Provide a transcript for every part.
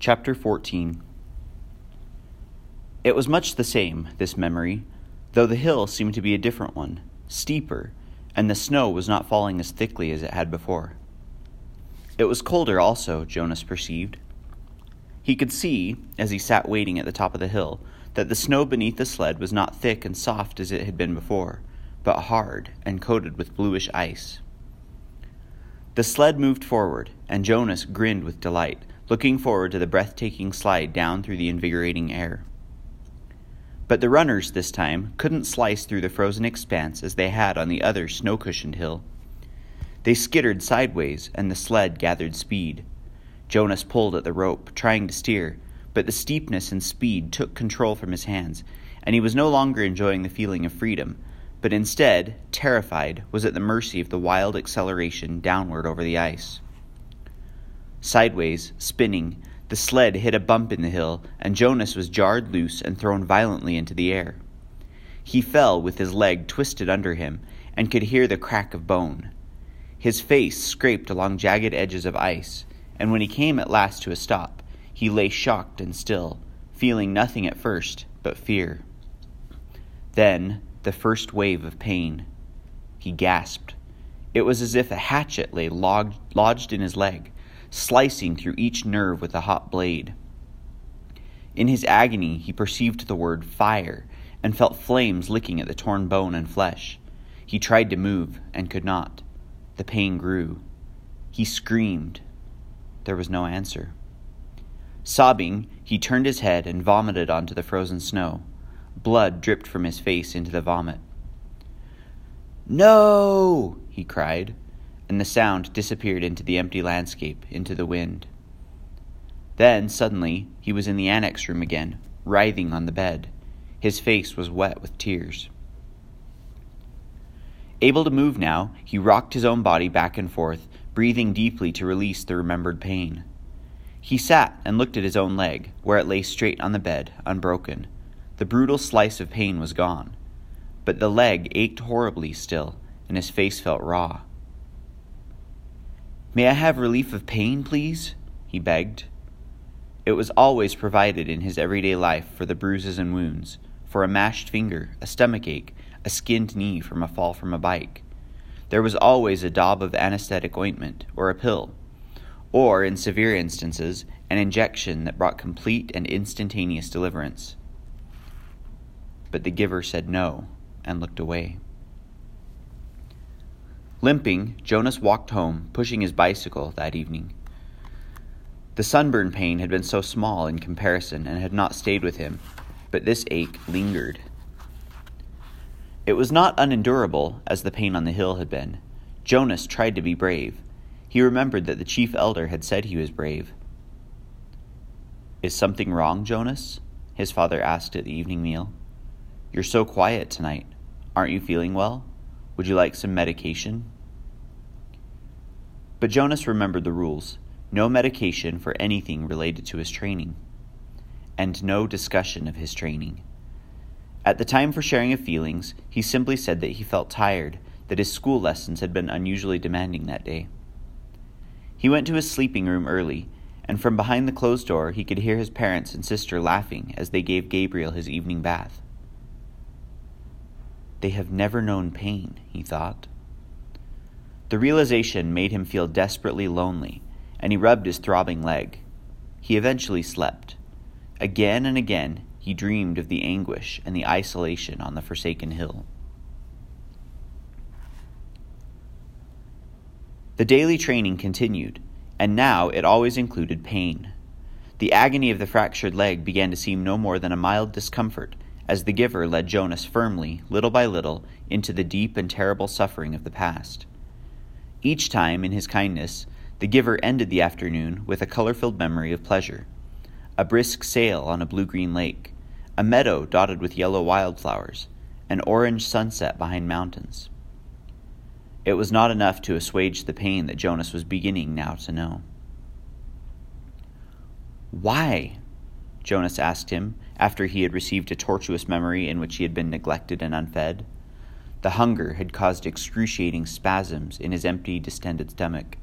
Chapter 14 It was much the same, this memory, though the hill seemed to be a different one, steeper, and the snow was not falling as thickly as it had before. It was colder also, Jonas perceived. He could see, as he sat waiting at the top of the hill, that the snow beneath the sled was not thick and soft as it had been before, but hard and coated with bluish ice. The sled moved forward, and Jonas grinned with delight, looking forward to the breathtaking slide down through the invigorating air. But the runners this time couldn't slice through the frozen expanse as they had on the other snow cushioned hill. They skittered sideways, and the sled gathered speed. Jonas pulled at the rope, trying to steer, but the steepness and speed took control from his hands, and he was no longer enjoying the feeling of freedom, but instead, terrified, was at the mercy of the wild acceleration downward over the ice. Sideways, spinning, the sled hit a bump in the hill, and Jonas was jarred loose and thrown violently into the air. He fell with his leg twisted under him and could hear the crack of bone. His face scraped along jagged edges of ice, and when he came at last to a stop, he lay shocked and still, feeling nothing at first but fear. Then, the first wave of pain. He gasped. It was as if a hatchet lay lodged in his leg, slicing through each nerve with a hot blade. In his agony, he perceived the word fire and felt flames licking at the torn bone and flesh. He tried to move and could not. The pain grew. He screamed. There was no answer. Sobbing, he turned his head and vomited onto the frozen snow. Blood dripped from his face into the vomit. No! he cried, and the sound disappeared into the empty landscape, into the wind. Then, suddenly, he was in the annex room again, writhing on the bed. His face was wet with tears. Able to move now, he rocked his own body back and forth, breathing deeply to release the remembered pain. He sat and looked at his own leg, where it lay straight on the bed, unbroken. The brutal slice of pain was gone, but the leg ached horribly still, and his face felt raw. May I have relief of pain, please? he begged. It was always provided in his everyday life for the bruises and wounds, for a mashed finger, a stomach ache, a skinned knee from a fall from a bike. There was always a daub of anesthetic ointment or a pill, or, in severe instances, an injection that brought complete and instantaneous deliverance. But the giver said no and looked away. Limping, Jonas walked home, pushing his bicycle that evening. The sunburn pain had been so small in comparison and had not stayed with him, but this ache lingered. It was not unendurable, as the pain on the hill had been. Jonas tried to be brave. He remembered that the chief elder had said he was brave. Is something wrong, Jonas? his father asked at the evening meal. You're so quiet tonight. Aren't you feeling well? Would you like some medication? But Jonas remembered the rules no medication for anything related to his training, and no discussion of his training. At the time for sharing of feelings, he simply said that he felt tired, that his school lessons had been unusually demanding that day. He went to his sleeping room early, and from behind the closed door he could hear his parents and sister laughing as they gave Gabriel his evening bath. They have never known pain, he thought. The realization made him feel desperately lonely, and he rubbed his throbbing leg. He eventually slept. Again and again, he dreamed of the anguish and the isolation on the forsaken hill. The daily training continued, and now it always included pain. The agony of the fractured leg began to seem no more than a mild discomfort as the giver led Jonas firmly, little by little, into the deep and terrible suffering of the past. Each time, in his kindness, the giver ended the afternoon with a color filled memory of pleasure a brisk sail on a blue green lake, a meadow dotted with yellow wildflowers, an orange sunset behind mountains. It was not enough to assuage the pain that Jonas was beginning now to know. Why? Jonas asked him after he had received a tortuous memory in which he had been neglected and unfed. The hunger had caused excruciating spasms in his empty, distended stomach.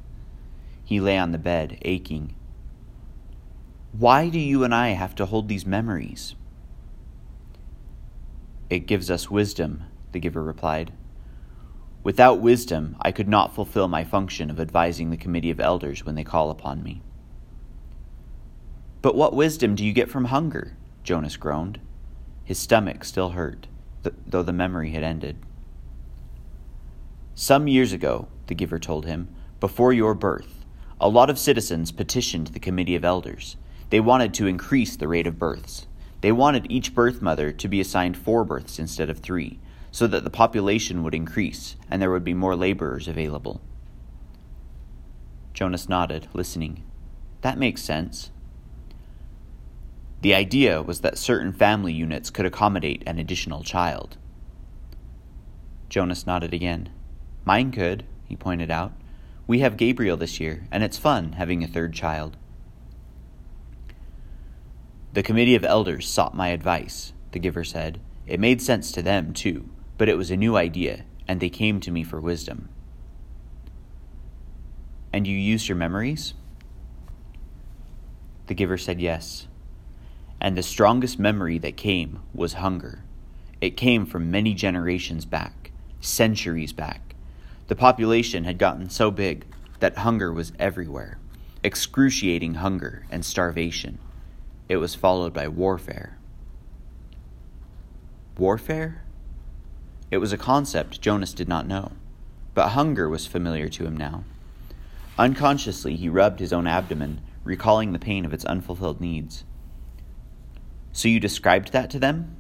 He lay on the bed, aching. Why do you and I have to hold these memories? It gives us wisdom, the giver replied. Without wisdom, I could not fulfill my function of advising the committee of elders when they call upon me. But what wisdom do you get from hunger? Jonas groaned. His stomach still hurt, though the memory had ended. Some years ago, the giver told him, before your birth, a lot of citizens petitioned the committee of elders. They wanted to increase the rate of births. They wanted each birth mother to be assigned four births instead of three, so that the population would increase and there would be more laborers available. Jonas nodded, listening. That makes sense. The idea was that certain family units could accommodate an additional child. Jonas nodded again. Mine could, he pointed out. We have Gabriel this year, and it's fun having a third child. The committee of elders sought my advice, the giver said. It made sense to them, too, but it was a new idea, and they came to me for wisdom. And you used your memories? The giver said yes. And the strongest memory that came was hunger. It came from many generations back, centuries back. The population had gotten so big that hunger was everywhere excruciating hunger and starvation. It was followed by warfare. Warfare? It was a concept Jonas did not know, but hunger was familiar to him now. Unconsciously, he rubbed his own abdomen, recalling the pain of its unfulfilled needs. So you described that to them?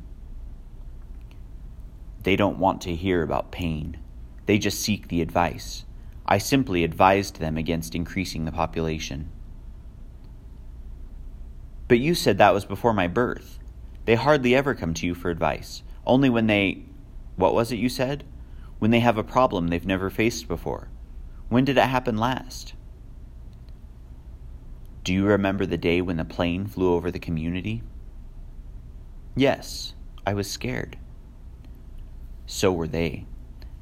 They don't want to hear about pain. They just seek the advice. I simply advised them against increasing the population. But you said that was before my birth. They hardly ever come to you for advice. Only when they. What was it you said? When they have a problem they've never faced before. When did it happen last? Do you remember the day when the plane flew over the community? Yes, I was scared. So were they.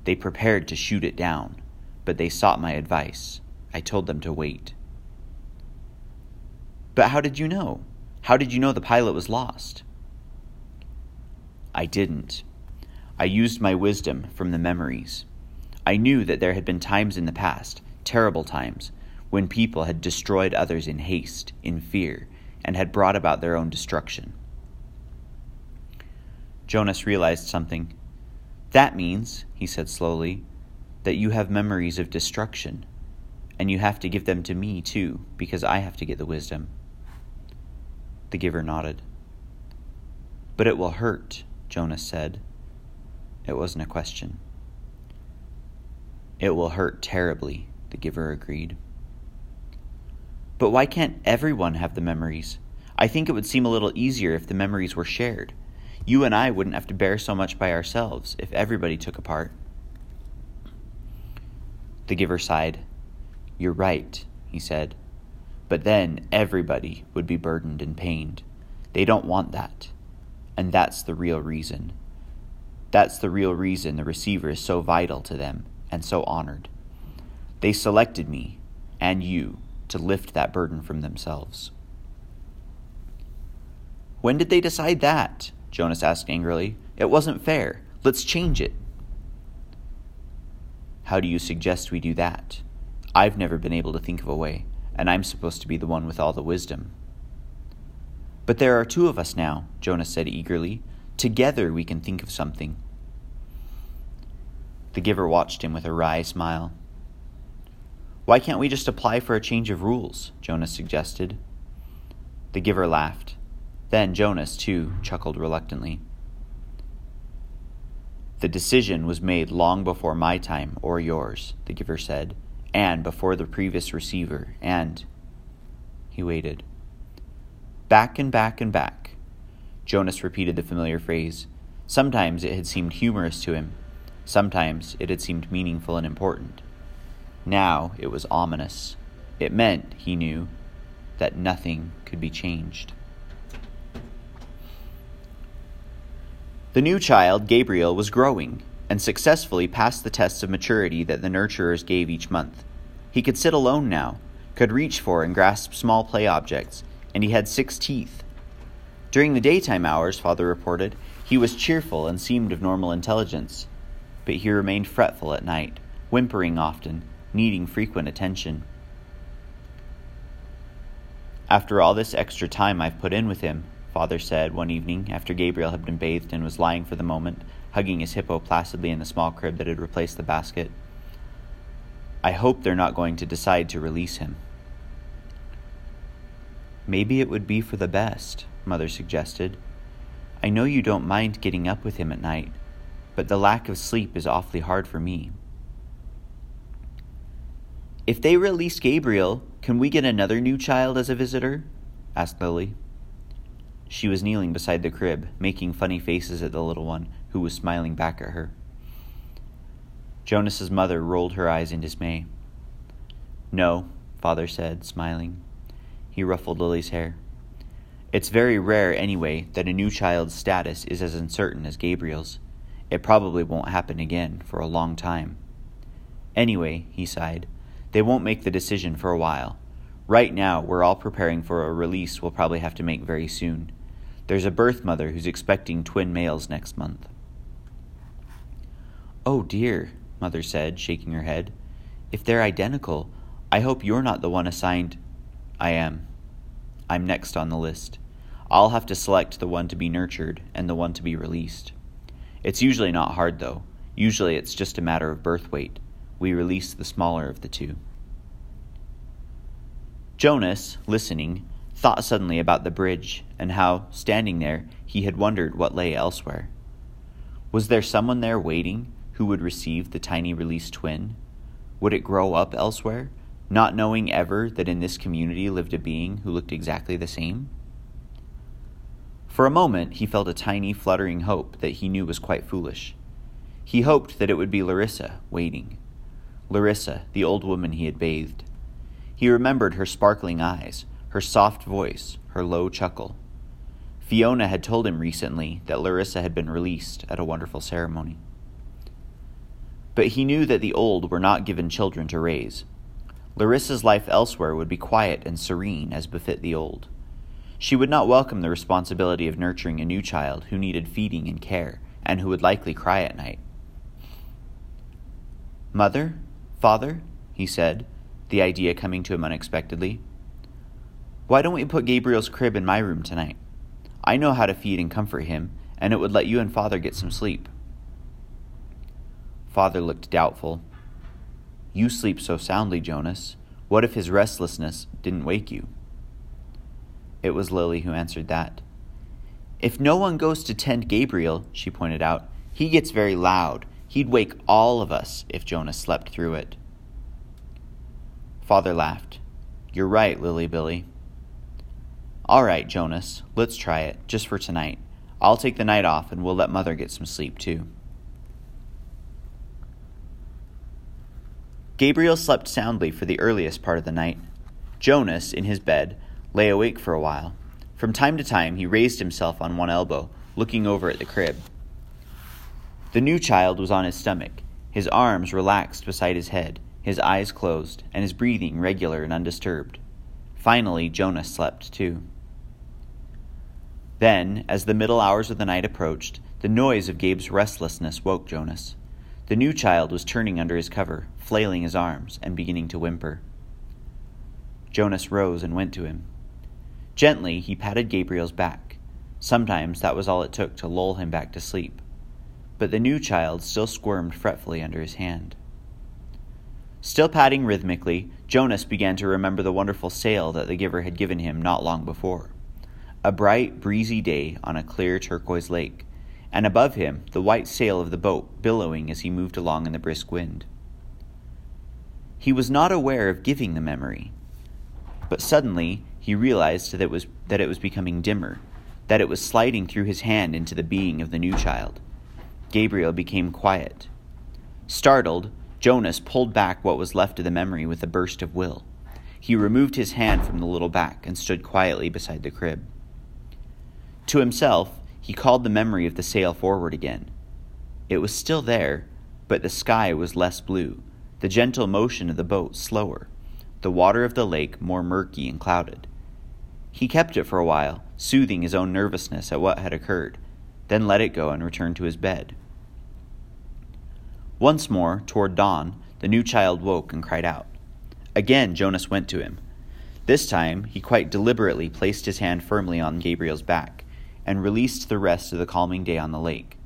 They prepared to shoot it down, but they sought my advice. I told them to wait. But how did you know? How did you know the pilot was lost? I didn't. I used my wisdom from the memories. I knew that there had been times in the past, terrible times, when people had destroyed others in haste, in fear, and had brought about their own destruction. Jonas realized something. That means, he said slowly, that you have memories of destruction, and you have to give them to me too, because I have to get the wisdom. The giver nodded. But it will hurt, Jonas said. It wasn't a question. It will hurt terribly, the giver agreed. But why can't everyone have the memories? I think it would seem a little easier if the memories were shared. You and I wouldn't have to bear so much by ourselves if everybody took a part. The giver sighed. You're right, he said. But then everybody would be burdened and pained. They don't want that. And that's the real reason. That's the real reason the receiver is so vital to them and so honored. They selected me and you to lift that burden from themselves. When did they decide that? Jonas asked angrily. It wasn't fair. Let's change it. How do you suggest we do that? I've never been able to think of a way and I'm supposed to be the one with all the wisdom. But there are two of us now, Jonas said eagerly. Together we can think of something. The giver watched him with a wry smile. Why can't we just apply for a change of rules? Jonas suggested. The giver laughed. Then Jonas, too, chuckled reluctantly. The decision was made long before my time or yours, the giver said and before the previous receiver, and he waited. Back and back and back. Jonas repeated the familiar phrase. Sometimes it had seemed humorous to him, sometimes it had seemed meaningful and important. Now it was ominous. It meant, he knew, that nothing could be changed. The new child, Gabriel, was growing and successfully passed the tests of maturity that the nurturers gave each month. He could sit alone now, could reach for and grasp small play objects, and he had six teeth. During the daytime hours, father reported, he was cheerful and seemed of normal intelligence, but he remained fretful at night, whimpering often, needing frequent attention. After all this extra time I've put in with him, father said one evening after Gabriel had been bathed and was lying for the moment, hugging his hippo placidly in the small crib that had replaced the basket. I hope they're not going to decide to release him. Maybe it would be for the best, Mother suggested. I know you don't mind getting up with him at night, but the lack of sleep is awfully hard for me. If they release Gabriel, can we get another new child as a visitor? asked Lily. She was kneeling beside the crib, making funny faces at the little one, who was smiling back at her. Jonas's mother rolled her eyes in dismay. No, father said, smiling. He ruffled Lily's hair. It's very rare, anyway, that a new child's status is as uncertain as Gabriel's. It probably won't happen again for a long time. Anyway, he sighed, they won't make the decision for a while. Right now, we're all preparing for a release we'll probably have to make very soon. There's a birth mother who's expecting twin males next month. Oh dear, Mother said, shaking her head. If they're identical, I hope you're not the one assigned. I am. I'm next on the list. I'll have to select the one to be nurtured and the one to be released. It's usually not hard, though. Usually it's just a matter of birth weight. We release the smaller of the two. Jonas, listening, thought suddenly about the bridge and how, standing there, he had wondered what lay elsewhere. Was there someone there waiting who would receive the tiny released twin? Would it grow up elsewhere, not knowing ever that in this community lived a being who looked exactly the same? For a moment, he felt a tiny, fluttering hope that he knew was quite foolish. He hoped that it would be Larissa, waiting. Larissa, the old woman he had bathed. He remembered her sparkling eyes, her soft voice, her low chuckle. Fiona had told him recently that Larissa had been released at a wonderful ceremony. But he knew that the old were not given children to raise. Larissa's life elsewhere would be quiet and serene as befit the old. She would not welcome the responsibility of nurturing a new child who needed feeding and care, and who would likely cry at night. Mother? Father? he said, the idea coming to him unexpectedly. Why don't we put Gabriel's crib in my room tonight? I know how to feed and comfort him, and it would let you and father get some sleep. Father looked doubtful. You sleep so soundly, Jonas. What if his restlessness didn't wake you? It was Lily who answered that. If no one goes to tend Gabriel, she pointed out, he gets very loud. He'd wake all of us if Jonas slept through it. Father laughed. You're right, Lily Billy. All right, Jonas, let's try it, just for tonight. I'll take the night off and we'll let Mother get some sleep too. Gabriel slept soundly for the earliest part of the night. Jonas, in his bed, lay awake for a while. From time to time, he raised himself on one elbow, looking over at the crib. The new child was on his stomach, his arms relaxed beside his head, his eyes closed, and his breathing regular and undisturbed. Finally, Jonas slept too. Then, as the middle hours of the night approached, the noise of Gabe's restlessness woke Jonas. The new child was turning under his cover, flailing his arms, and beginning to whimper. Jonas rose and went to him. Gently, he patted Gabriel's back. Sometimes that was all it took to lull him back to sleep. But the new child still squirmed fretfully under his hand. Still patting rhythmically, Jonas began to remember the wonderful sail that the giver had given him not long before. A bright, breezy day on a clear turquoise lake, and above him the white sail of the boat billowing as he moved along in the brisk wind. He was not aware of giving the memory, but suddenly he realized that it was that it was becoming dimmer, that it was sliding through his hand into the being of the new child. Gabriel became quiet. Startled, Jonas pulled back what was left of the memory with a burst of will. He removed his hand from the little back and stood quietly beside the crib. To himself, he called the memory of the sail forward again. It was still there, but the sky was less blue, the gentle motion of the boat slower, the water of the lake more murky and clouded. He kept it for a while, soothing his own nervousness at what had occurred, then let it go and returned to his bed. Once more, toward dawn, the new child woke and cried out. Again, Jonas went to him. This time, he quite deliberately placed his hand firmly on Gabriel's back and released the rest of the calming day on the lake.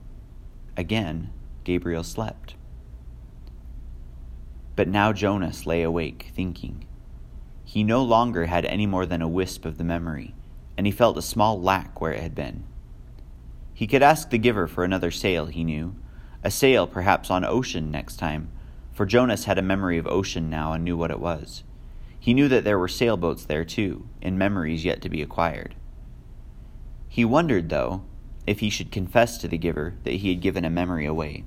Again, Gabriel slept. But now Jonas lay awake, thinking. He no longer had any more than a wisp of the memory, and he felt a small lack where it had been. He could ask the giver for another sail, he knew, a sail perhaps on ocean next time, for Jonas had a memory of ocean now and knew what it was. He knew that there were sailboats there too, in memories yet to be acquired. He wondered, though, if he should confess to the giver that he had given a memory away.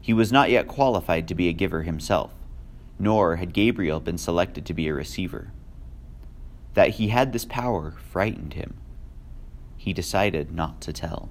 He was not yet qualified to be a giver himself, nor had Gabriel been selected to be a receiver. That he had this power frightened him. He decided not to tell.